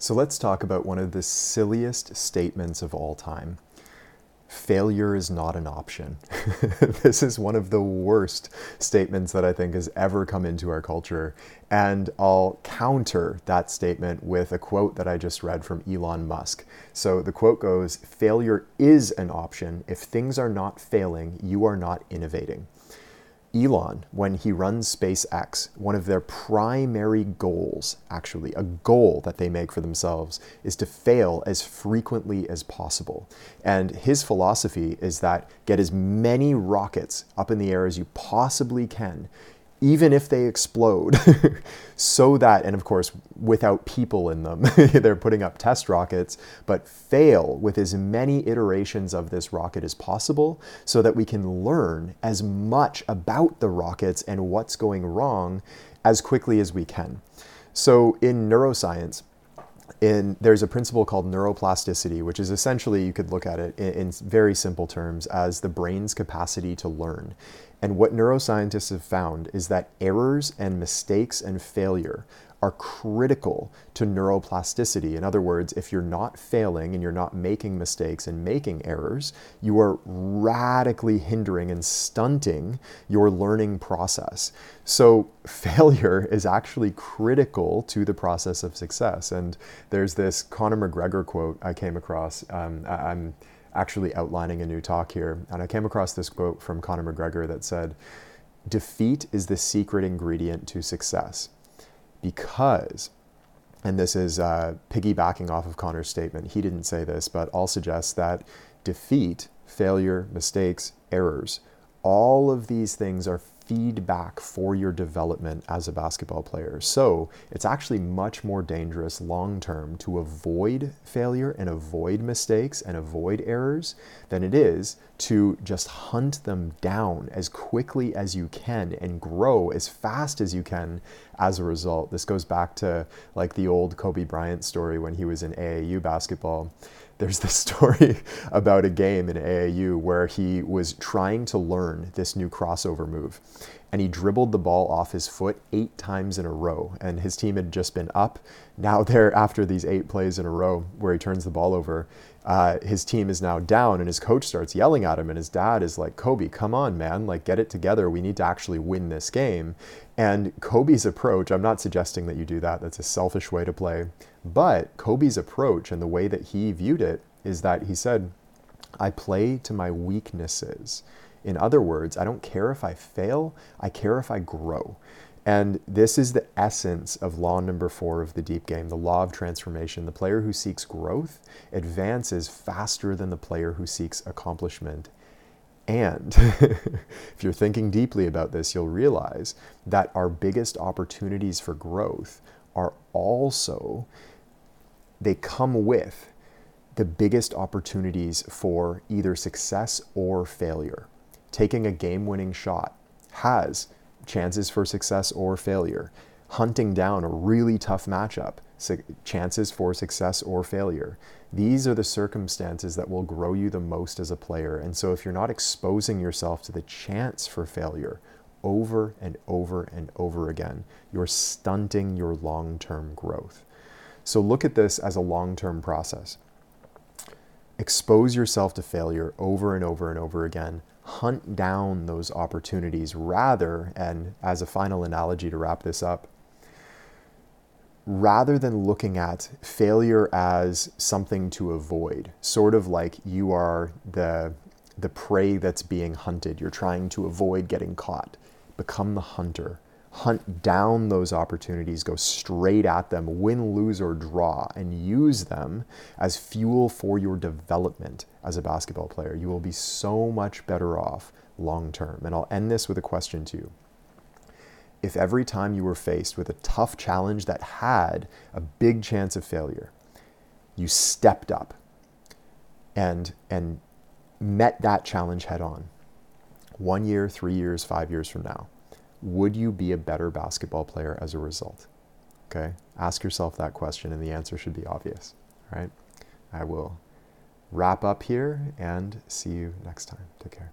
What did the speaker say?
So let's talk about one of the silliest statements of all time. Failure is not an option. this is one of the worst statements that I think has ever come into our culture. And I'll counter that statement with a quote that I just read from Elon Musk. So the quote goes Failure is an option. If things are not failing, you are not innovating. Elon, when he runs SpaceX, one of their primary goals, actually, a goal that they make for themselves, is to fail as frequently as possible. And his philosophy is that get as many rockets up in the air as you possibly can even if they explode, so that, and of course, without people in them, they're putting up test rockets, but fail with as many iterations of this rocket as possible so that we can learn as much about the rockets and what's going wrong as quickly as we can. So, in neuroscience, in, there's a principle called neuroplasticity, which is essentially, you could look at it in, in, very simple terms as the brain's capacity to learn. And what neuroscientists have found is that errors and mistakes and failure are critical to neuroplasticity. In other words, if you're not failing and you're not making mistakes and making errors, you are radically hindering and stunting your learning process. So, failure is actually critical to the process of success. And there's this Conor McGregor quote I came across. Um, I, I'm actually outlining a new talk here. And I came across this quote from Conor McGregor that said, Defeat is the secret ingredient to success. Because, and this is uh, piggybacking off of Conor's statement, he didn't say this, but I'll suggest that defeat, failure, mistakes, errors, all of these things are feedback for your development as a basketball player. So it's actually much more dangerous long term to avoid failure and avoid mistakes and avoid errors than it is to just hunt them down as quickly as you can and grow as fast as you can as a result. This goes back to like the old Kobe Bryant story when he was in AAU basketball there's this story about a game in AAU where he was trying to learn this new crossover move. And he dribbled the ball off his foot eight times in a row. And his team had just been up. Now, there, after these eight plays in a row where he turns the ball over, uh, his team is now down. And his coach starts yelling at him. And his dad is like, Kobe, come on, man. Like, get it together. We need to actually win this game. And Kobe's approach, I'm not suggesting that you do that. That's a selfish way to play. But Kobe's approach and the way that he viewed it is that he said, I play to my weaknesses. In other words, I don't care if I fail, I care if I grow. And this is the essence of law number four of the deep game, the law of transformation. The player who seeks growth advances faster than the player who seeks accomplishment. And if you're thinking deeply about this, you'll realize that our biggest opportunities for growth are also they come with the biggest opportunities for either success or failure. Taking a game winning shot has chances for success or failure. Hunting down a really tough matchup, chances for success or failure. These are the circumstances that will grow you the most as a player. And so, if you're not exposing yourself to the chance for failure over and over and over again, you're stunting your long term growth. So look at this as a long term process. Expose yourself to failure over and over and over again. Hunt down those opportunities rather, and as a final analogy to wrap this up, rather than looking at failure as something to avoid, sort of like you are the, the prey that's being hunted, you're trying to avoid getting caught, become the hunter hunt down those opportunities, go straight at them, win, lose, or draw, and use them as fuel for your development as a basketball player. You will be so much better off long term. And I'll end this with a question to you. If every time you were faced with a tough challenge that had a big chance of failure, you stepped up and, and met that challenge head on, one year, three years, five years from now, would you be a better basketball player as a result? Okay, ask yourself that question, and the answer should be obvious. Right? I will wrap up here and see you next time. Take care.